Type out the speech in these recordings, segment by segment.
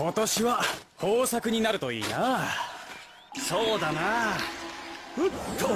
今年は豊作になるといいなそうだなうっと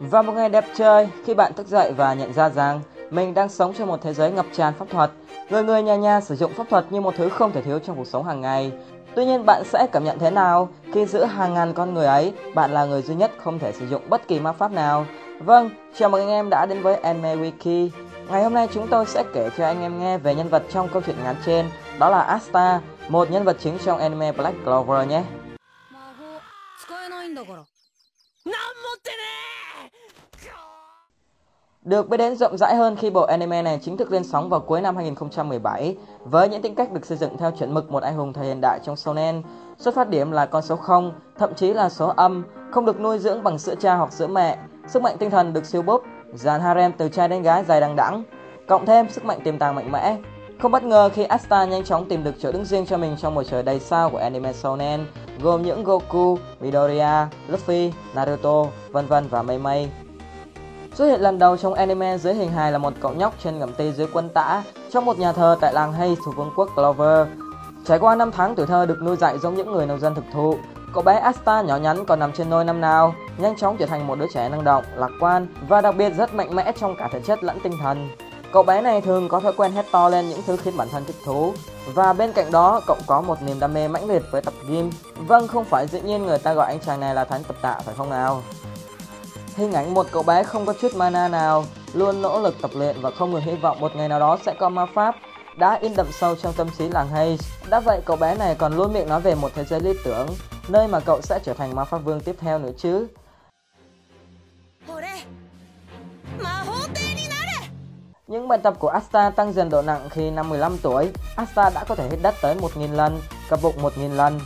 Và một ngày đẹp trời, khi bạn thức dậy và nhận ra rằng mình đang sống trong một thế giới ngập tràn pháp thuật, người người nhà nhà sử dụng pháp thuật như một thứ không thể thiếu trong cuộc sống hàng ngày. Tuy nhiên bạn sẽ cảm nhận thế nào khi giữa hàng ngàn con người ấy, bạn là người duy nhất không thể sử dụng bất kỳ ma pháp nào? Vâng, chào mừng anh em đã đến với Anime Wiki. Ngày hôm nay chúng tôi sẽ kể cho anh em nghe về nhân vật trong câu chuyện ngắn trên, đó là Asta, một nhân vật chính trong anime Black Clover nhé. Được biết đến rộng rãi hơn khi bộ anime này chính thức lên sóng vào cuối năm 2017 với những tính cách được xây dựng theo chuẩn mực một anh hùng thời hiện đại trong shonen. Xuất phát điểm là con số 0, thậm chí là số âm, không được nuôi dưỡng bằng sữa cha hoặc sữa mẹ, sức mạnh tinh thần được siêu bóp, dàn harem từ trai đến gái dài đằng đẵng, cộng thêm sức mạnh tiềm tàng mạnh mẽ, không bất ngờ khi Asta nhanh chóng tìm được chỗ đứng riêng cho mình trong một trời đầy sao của anime shonen, gồm những Goku, Midoriya, Luffy, Naruto, vân vân và mây mây. Xuất hiện lần đầu trong anime dưới hình hài là một cậu nhóc trên ngầm tê dưới quân tã trong một nhà thờ tại làng Hay thuộc vương quốc Clover. Trải qua năm tháng tuổi thơ được nuôi dạy giống những người nông dân thực thụ, cậu bé Asta nhỏ nhắn còn nằm trên nôi năm nào, nhanh chóng trở thành một đứa trẻ năng động, lạc quan và đặc biệt rất mạnh mẽ trong cả thể chất lẫn tinh thần. Cậu bé này thường có thói quen hét to lên những thứ khiến bản thân thích thú và bên cạnh đó cậu có một niềm đam mê mãnh liệt với tập gym. Vâng, không phải dĩ nhiên người ta gọi anh chàng này là thánh tập tạ phải không nào? Hình ảnh một cậu bé không có chút mana nào, luôn nỗ lực tập luyện và không ngừng hy vọng một ngày nào đó sẽ có ma pháp, đã in đậm sâu trong tâm trí làng Hayes. Đã vậy cậu bé này còn luôn miệng nói về một thế giới lý tưởng, nơi mà cậu sẽ trở thành ma pháp vương tiếp theo nữa chứ. Những bài tập của Asta tăng dần độ nặng khi năm 15 tuổi, Asta đã có thể hít đất tới 1.000 lần, cặp bụng 1.000 lần.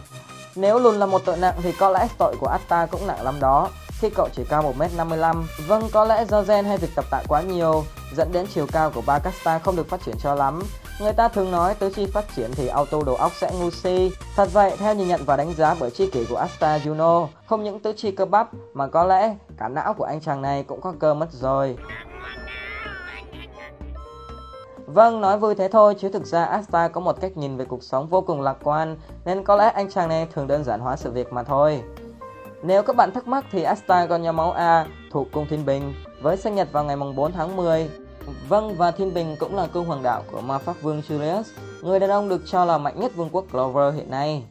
Nếu lùn là một tội nặng thì có lẽ tội của Asta cũng nặng lắm đó, khi cậu chỉ cao 1m55. Vâng, có lẽ do gen hay việc tập tạ quá nhiều, dẫn đến chiều cao của Bakasta không được phát triển cho lắm. Người ta thường nói tứ chi phát triển thì auto đầu óc sẽ ngu si. Thật vậy, theo nhìn nhận và đánh giá bởi tri kỷ của Asta Juno, không những tứ chi cơ bắp mà có lẽ cả não của anh chàng này cũng có cơ mất rồi. Vâng, nói vui thế thôi chứ thực ra Asta có một cách nhìn về cuộc sống vô cùng lạc quan nên có lẽ anh chàng này thường đơn giản hóa sự việc mà thôi. Nếu các bạn thắc mắc thì Asta có nhóm máu A thuộc cung Thiên Bình với sinh nhật vào ngày mùng 4 tháng 10. Vâng, và Thiên Bình cũng là cung hoàng đạo của ma pháp vương Julius, người đàn ông được cho là mạnh nhất vương quốc Clover hiện nay.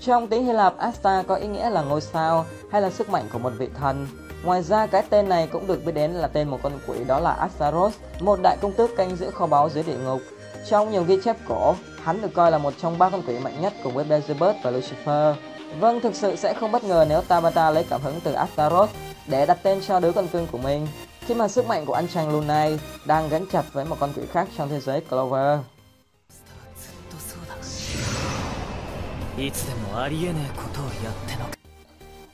Trong tiếng Hy Lạp, Asta có ý nghĩa là ngôi sao hay là sức mạnh của một vị thần. Ngoài ra, cái tên này cũng được biết đến là tên một con quỷ đó là Astaroth, một đại công tước canh giữ kho báu dưới địa ngục. Trong nhiều ghi chép cổ, hắn được coi là một trong ba con quỷ mạnh nhất cùng với Beelzebub và Lucifer. Vâng, thực sự sẽ không bất ngờ nếu Tabata lấy cảm hứng từ Astaroth để đặt tên cho đứa con cưng của mình, khi mà sức mạnh của anh chàng Lunai đang gắn chặt với một con quỷ khác trong thế giới Clover.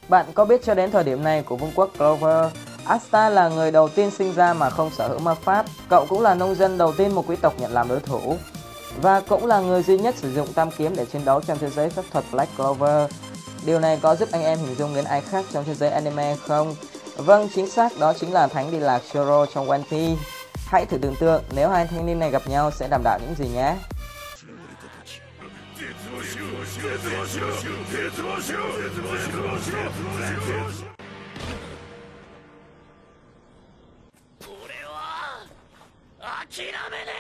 Bạn có biết cho đến thời điểm này của vương quốc Clover, Asta là người đầu tiên sinh ra mà không sở hữu ma pháp. Cậu cũng là nông dân đầu tiên một quý tộc nhận làm đối thủ. Và cũng là người duy nhất sử dụng tam kiếm để chiến đấu trong thế giới phép thuật Black Clover. Điều này có giúp anh em hình dung đến ai khác trong thế giới anime không? Vâng, chính xác đó chính là Thánh Đi Lạc Shoro trong One Piece. Hãy thử tưởng tượng nếu hai thanh niên này gặp nhau sẽ đảm đạo những gì nhé. 俺は諦めね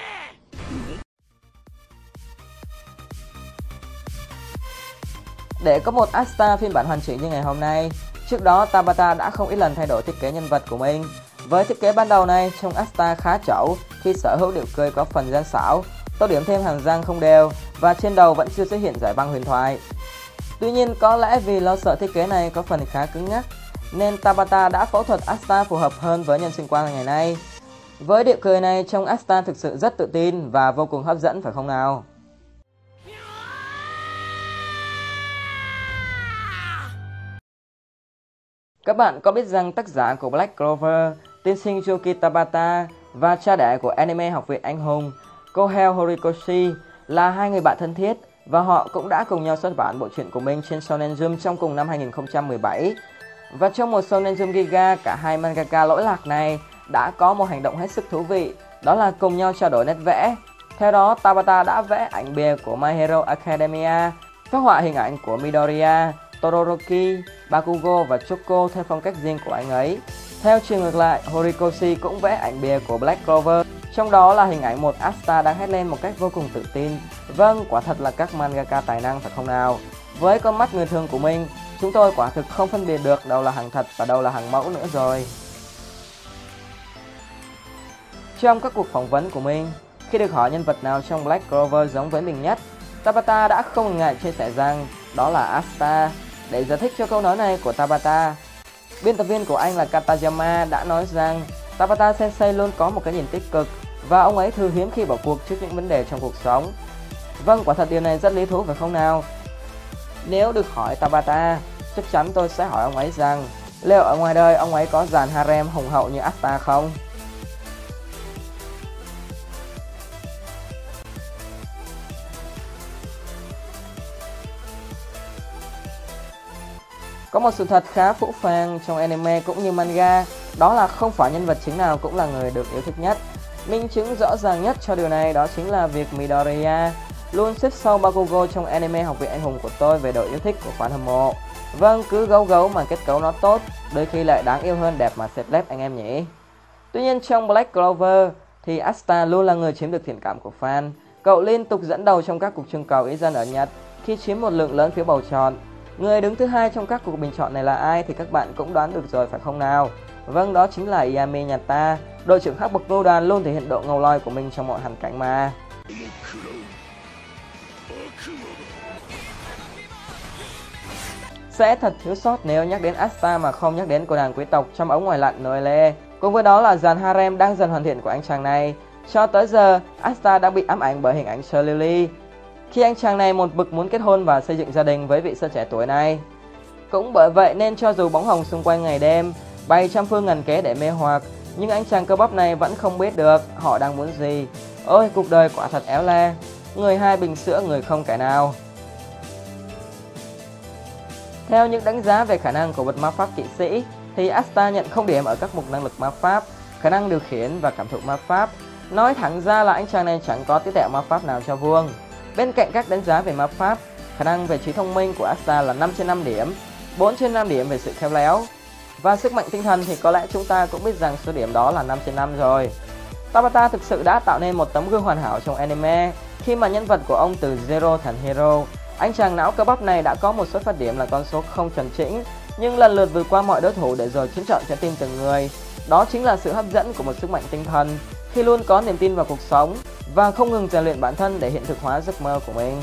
Để có một Asta phiên bản hoàn chỉnh như ngày hôm nay, trước đó Tabata đã không ít lần thay đổi thiết kế nhân vật của mình. Với thiết kế ban đầu này, trông Asta khá chẩu khi sở hữu điệu cười có phần gian xảo, tô điểm thêm hàng răng không đều và trên đầu vẫn chưa xuất hiện giải băng huyền thoại. Tuy nhiên có lẽ vì lo sợ thiết kế này có phần khá cứng nhắc, nên Tabata đã phẫu thuật Asta phù hợp hơn với nhân sinh quan ngày nay. Với điệu cười này, trông Asta thực sự rất tự tin và vô cùng hấp dẫn phải không nào? Các bạn có biết rằng tác giả của Black Clover, tiên sinh Yuki Tabata và cha đẻ của anime học viện anh hùng Kohei Horikoshi là hai người bạn thân thiết và họ cũng đã cùng nhau xuất bản bộ truyện của mình trên Shonen Jump trong cùng năm 2017. Và trong một Shonen Jump Giga, cả hai mangaka lỗi lạc này đã có một hành động hết sức thú vị, đó là cùng nhau trao đổi nét vẽ. Theo đó, Tabata đã vẽ ảnh bìa của My Hero Academia, phác họa hình ảnh của Midoriya, Todoroki, Bakugo và Choco theo phong cách riêng của anh ấy. Theo chiều ngược lại, Horikoshi cũng vẽ ảnh bìa của Black Clover, trong đó là hình ảnh một Asta đang hét lên một cách vô cùng tự tin. Vâng, quả thật là các mangaka tài năng phải không nào? Với con mắt người thường của mình, chúng tôi quả thực không phân biệt được đâu là hàng thật và đâu là hàng mẫu nữa rồi. Trong các cuộc phỏng vấn của mình, khi được hỏi nhân vật nào trong Black Clover giống với mình nhất, Tabata đã không ngại chia sẻ rằng đó là Asta. Để giải thích cho câu nói này của Tabata, biên tập viên của anh là Katayama đã nói rằng Tabata Sensei luôn có một cái nhìn tích cực và ông ấy thường hiếm khi bỏ cuộc trước những vấn đề trong cuộc sống. Vâng, quả thật điều này rất lý thú phải không nào? Nếu được hỏi Tabata, chắc chắn tôi sẽ hỏi ông ấy rằng liệu ở ngoài đời ông ấy có dàn harem hùng hậu như Asta không? Có một sự thật khá phũ phàng trong anime cũng như manga, đó là không phải nhân vật chính nào cũng là người được yêu thích nhất. Minh chứng rõ ràng nhất cho điều này đó chính là việc Midoriya luôn xếp sau Bakugo trong anime Học viện Anh Hùng của tôi về độ yêu thích của fan hâm mộ. Vâng, cứ gấu gấu mà kết cấu nó tốt, đôi khi lại đáng yêu hơn đẹp mà xếp lép anh em nhỉ. Tuy nhiên trong Black Clover thì Asta luôn là người chiếm được thiện cảm của fan. Cậu liên tục dẫn đầu trong các cuộc trưng cầu ý dân ở Nhật khi chiếm một lượng lớn phiếu bầu chọn. Người đứng thứ hai trong các cuộc bình chọn này là ai thì các bạn cũng đoán được rồi phải không nào? Vâng, đó chính là Yami Nhata, đội trưởng khắc bậc vô đoàn luôn thể hiện độ ngầu loi của mình trong mọi hoàn cảnh mà. Sẽ thật thiếu sót nếu nhắc đến Asta mà không nhắc đến cô nàng quý tộc trong ống ngoài lặn Noelle. Cùng với đó là dàn harem đang dần hoàn thiện của anh chàng này. Cho tới giờ, Asta đã bị ám ảnh bởi hình ảnh Sir Lily. Khi anh chàng này một bực muốn kết hôn và xây dựng gia đình với vị sơ trẻ tuổi này. Cũng bởi vậy nên cho dù bóng hồng xung quanh ngày đêm, bày trăm phương ngàn kế để mê hoặc, nhưng anh chàng cơ bắp này vẫn không biết được họ đang muốn gì. Ôi, cuộc đời quả thật éo le. Người hai bình sữa, người không kẻ nào. Theo những đánh giá về khả năng của vật ma pháp kỵ sĩ, thì Asta nhận không điểm ở các mục năng lực ma pháp, khả năng điều khiển và cảm thụ ma pháp. Nói thẳng ra là anh chàng này chẳng có tí tẹo ma pháp nào cho vuông. Bên cạnh các đánh giá về ma pháp, khả năng về trí thông minh của Asta là 5 trên 5 điểm, 4 trên 5 điểm về sự khéo léo. Và sức mạnh tinh thần thì có lẽ chúng ta cũng biết rằng số điểm đó là 5 trên 5 rồi. Tabata thực sự đã tạo nên một tấm gương hoàn hảo trong anime khi mà nhân vật của ông từ Zero thành Hero anh chàng não cơ bắp này đã có một số phát điểm là con số không chuẩn chỉnh, nhưng lần lượt vượt qua mọi đối thủ để rồi chiến trận trái tim từng người. Đó chính là sự hấp dẫn của một sức mạnh tinh thần, khi luôn có niềm tin vào cuộc sống và không ngừng rèn luyện bản thân để hiện thực hóa giấc mơ của mình.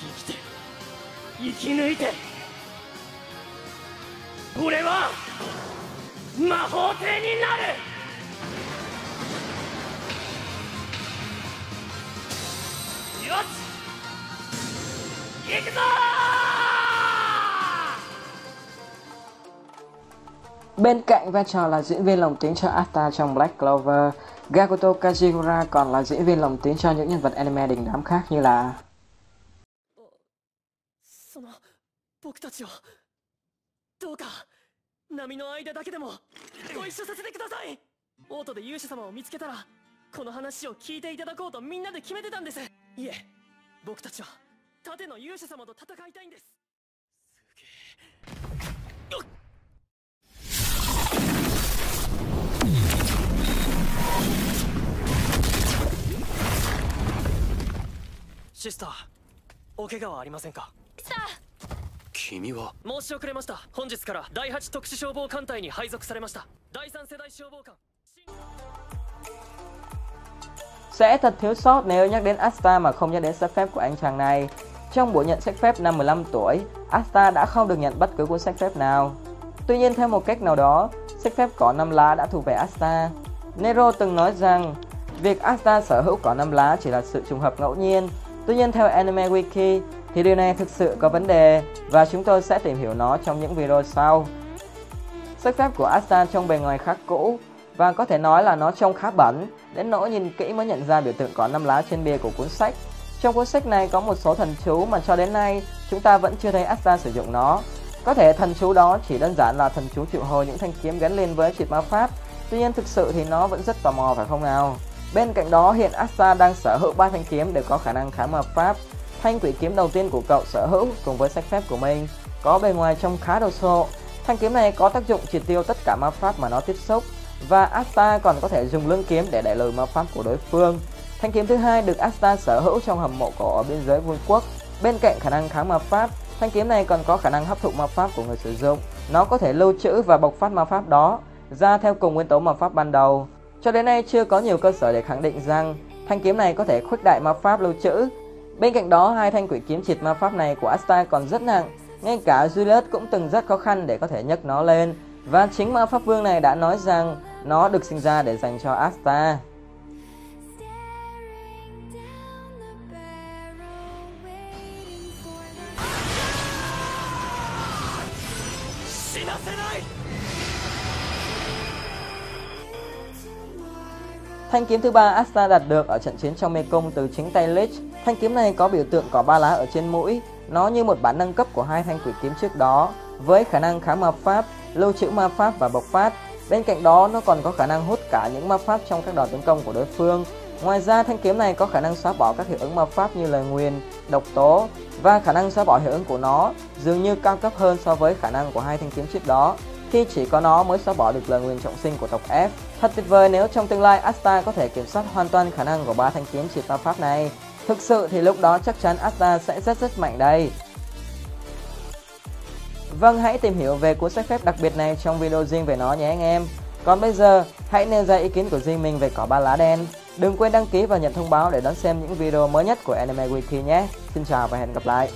生きて生き抜いて俺は魔法帝になるよし行くぞ Bên cạnh vai trò là diễn viên lồng tiếng cho Asta trong Black Clover, Gakuto Kajiura còn là diễn viên lồng tiếng cho những nhân vật anime đình đám khác như là その僕たちをどうか波の間だけでもご一緒させてください。オートで勇者様を見つけたらこの話を聞いていただこうとみんなで決めてたんです。いえ僕たちは盾の勇者様と戦いたいんです。すげえ。よシスターお怪我はありませんか？君は申し遅れました本日から第8特殊消防艦隊に配属されました第3世代消防官新 Sẽ thật thiếu sót nếu nhắc đến Asta mà không nhắc đến sách phép của anh chàng này. Trong buổi nhận sách phép năm 15 tuổi, Asta đã không được nhận bất cứ cuốn sách phép nào. Tuy nhiên theo một cách nào đó, sách phép có 5 lá đã thuộc về Asta. Nero từng nói rằng việc Asta sở hữu có 5 lá chỉ là sự trùng hợp ngẫu nhiên. Tuy nhiên theo Anime Wiki thì điều này thực sự có vấn đề và chúng tôi sẽ tìm hiểu nó trong những video sau. Sách phép của Asta trông bề ngoài khá cũ và có thể nói là nó trông khá bẩn, đến nỗi nhìn kỹ mới nhận ra biểu tượng có năm lá trên bìa của cuốn sách. Trong cuốn sách này có một số thần chú mà cho đến nay chúng ta vẫn chưa thấy Asta sử dụng nó. Có thể thần chú đó chỉ đơn giản là thần chú triệu hồi những thanh kiếm gắn liền với triệt ma pháp, tuy nhiên thực sự thì nó vẫn rất tò mò phải không nào? Bên cạnh đó hiện Asta đang sở hữu ba thanh kiếm đều có khả năng kháng ma pháp. Thanh quỷ kiếm đầu tiên của cậu sở hữu cùng với sách phép của mình có bề ngoài trông khá đồ sộ. Thanh kiếm này có tác dụng triệt tiêu tất cả ma pháp mà nó tiếp xúc và Asta còn có thể dùng lưng kiếm để đẩy lùi ma pháp của đối phương. Thanh kiếm thứ hai được Asta sở hữu trong hầm mộ cổ ở biên giới vương quốc. Bên cạnh khả năng kháng ma pháp, thanh kiếm này còn có khả năng hấp thụ ma pháp của người sử dụng. Nó có thể lưu trữ và bộc phát ma pháp đó ra theo cùng nguyên tố ma pháp ban đầu. Cho đến nay chưa có nhiều cơ sở để khẳng định rằng thanh kiếm này có thể khuếch đại ma pháp lưu trữ. Bên cạnh đó, hai thanh quỷ kiếm triệt ma pháp này của Asta còn rất nặng, ngay cả Julius cũng từng rất khó khăn để có thể nhấc nó lên. Và chính ma pháp vương này đã nói rằng nó được sinh ra để dành cho Asta. Thanh kiếm thứ ba Asta đạt được ở trận chiến trong Mekong từ chính tay Lich. Thanh kiếm này có biểu tượng có ba lá ở trên mũi, nó như một bản nâng cấp của hai thanh quỷ kiếm trước đó, với khả năng kháng ma pháp, lưu trữ ma pháp và bộc phát. Bên cạnh đó, nó còn có khả năng hút cả những ma pháp trong các đòn tấn công của đối phương. Ngoài ra, thanh kiếm này có khả năng xóa bỏ các hiệu ứng ma pháp như lời nguyền, độc tố và khả năng xóa bỏ hiệu ứng của nó dường như cao cấp hơn so với khả năng của hai thanh kiếm trước đó khi chỉ có nó mới xóa bỏ được lời nguyền trọng sinh của tộc F. Thật tuyệt vời nếu trong tương lai Asta có thể kiểm soát hoàn toàn khả năng của ba thanh kiếm triệt ma pháp này. Thực sự thì lúc đó chắc chắn Asta sẽ rất rất mạnh đây. Vâng, hãy tìm hiểu về cuốn sách phép đặc biệt này trong video riêng về nó nhé anh em. Còn bây giờ, hãy nêu ra ý kiến của riêng mình về cỏ ba lá đen. Đừng quên đăng ký và nhận thông báo để đón xem những video mới nhất của Anime Wiki nhé. Xin chào và hẹn gặp lại.